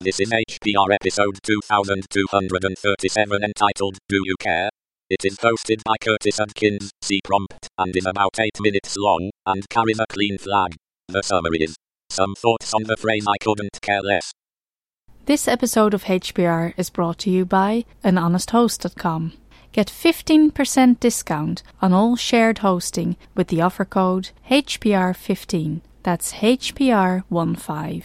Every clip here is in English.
This is HPR episode 2237 entitled Do You Care? It is hosted by Curtis Adkins, CPrompt, and is about 8 minutes long, and carries a clean flag. The summary is Some thoughts on the phrase I couldn't care less. This episode of HPR is brought to you by anhonesthost.com. Get 15% discount on all shared hosting with the offer code HPR15. That's HPR15.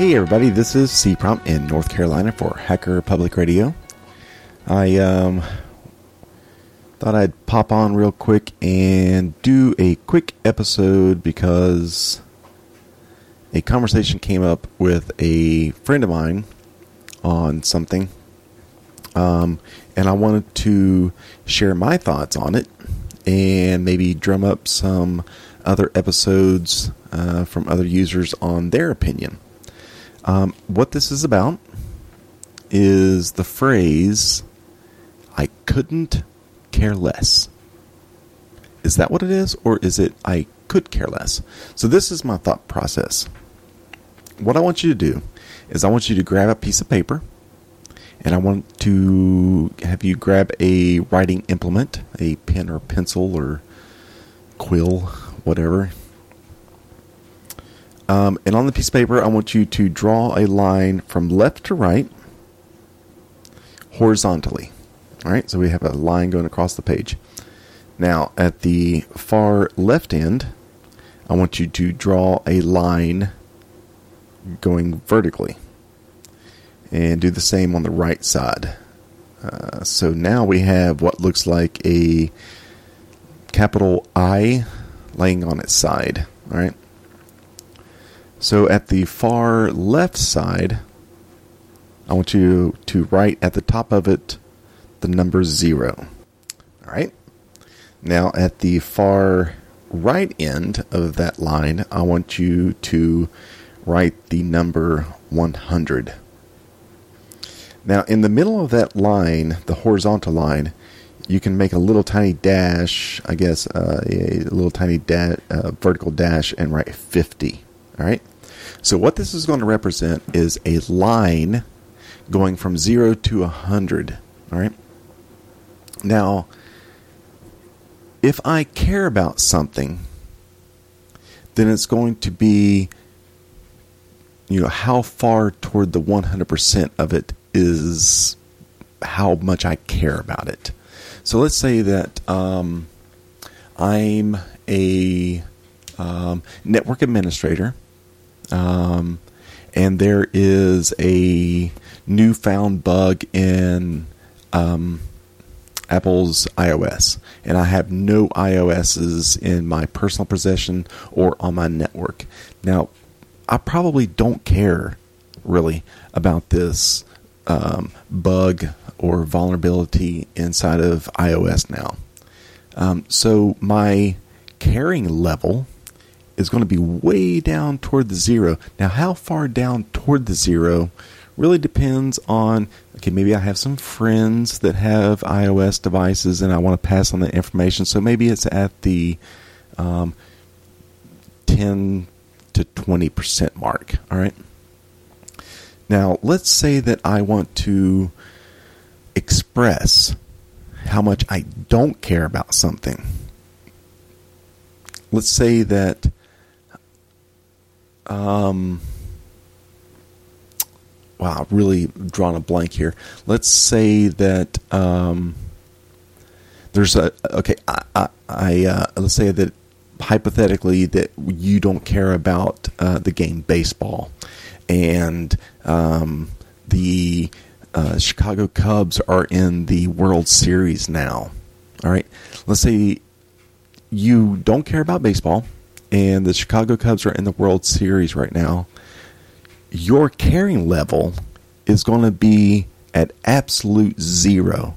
Hey everybody, this is CPrompt in North Carolina for Hacker Public Radio. I um, thought I'd pop on real quick and do a quick episode because a conversation came up with a friend of mine on something, um, and I wanted to share my thoughts on it and maybe drum up some other episodes uh, from other users on their opinion. Um, what this is about is the phrase, I couldn't care less. Is that what it is? Or is it, I could care less? So, this is my thought process. What I want you to do is, I want you to grab a piece of paper and I want to have you grab a writing implement, a pen or pencil or quill, whatever, um, and on the piece of paper, I want you to draw a line from left to right horizontally. All right, so we have a line going across the page. Now, at the far left end, I want you to draw a line going vertically. And do the same on the right side. Uh, so now we have what looks like a capital I laying on its side. All right. So at the far left side, I want you to write at the top of it the number zero. All right. Now at the far right end of that line, I want you to write the number 100. Now in the middle of that line, the horizontal line, you can make a little tiny dash, I guess, uh, a little tiny da- uh, vertical dash and write 50. All right. So what this is going to represent is a line going from 0 to 100, all right? Now, if I care about something, then it's going to be you know how far toward the 100% of it is how much I care about it. So let's say that um, I'm a um, network administrator um, and there is a newfound bug in um, Apple's iOS, and I have no iOSs in my personal possession or on my network. Now, I probably don't care really about this um, bug or vulnerability inside of iOS now. Um, so my caring level is going to be way down toward the zero. Now, how far down toward the zero really depends on okay, maybe I have some friends that have iOS devices and I want to pass on that information. So maybe it's at the um, 10 to 20% mark. All right. Now, let's say that I want to express how much I don't care about something. Let's say that um, wow, really drawn a blank here. Let's say that um, there's a okay. I, I, I uh, let's say that hypothetically that you don't care about uh, the game baseball, and um, the uh, Chicago Cubs are in the World Series now. All right, let's say you don't care about baseball and the Chicago Cubs are in the World Series right now, your caring level is going to be at absolute zero.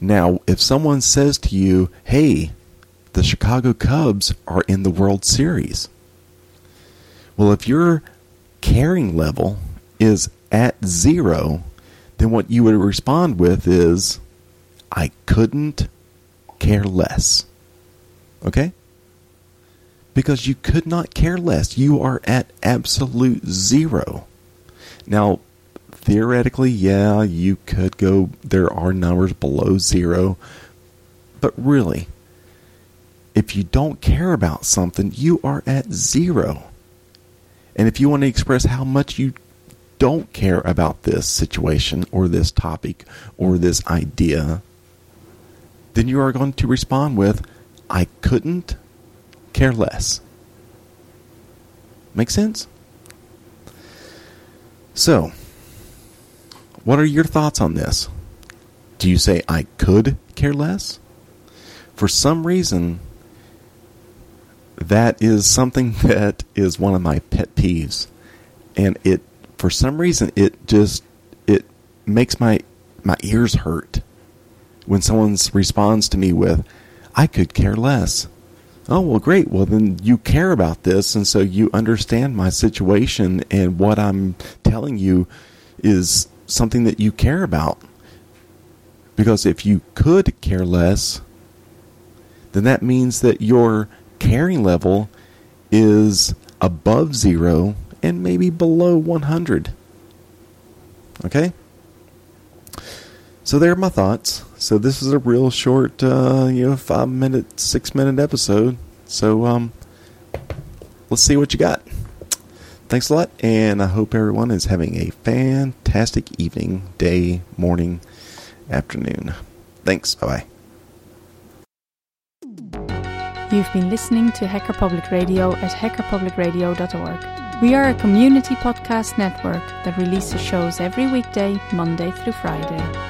Now, if someone says to you, hey, the Chicago Cubs are in the World Series, well, if your caring level is at zero, then what you would respond with is, I couldn't care less. Okay? Because you could not care less. You are at absolute zero. Now, theoretically, yeah, you could go, there are numbers below zero. But really, if you don't care about something, you are at zero. And if you want to express how much you don't care about this situation or this topic or this idea, then you are going to respond with, I couldn't care less. Make sense? So, what are your thoughts on this? Do you say I could care less? For some reason, that is something that is one of my pet peeves. And it for some reason it just it makes my my ears hurt when someone responds to me with I could care less. Oh, well great. Well then you care about this and so you understand my situation and what I'm telling you is something that you care about. Because if you could care less, then that means that your caring level is above zero and maybe below 100. Okay? So there are my thoughts. So this is a real short, uh, you know, five minute, six minute episode. So um, let's see what you got. Thanks a lot, and I hope everyone is having a fantastic evening, day, morning, afternoon. Thanks. Bye bye. You've been listening to Hacker Public Radio at hackerpublicradio.org. We are a community podcast network that releases shows every weekday, Monday through Friday.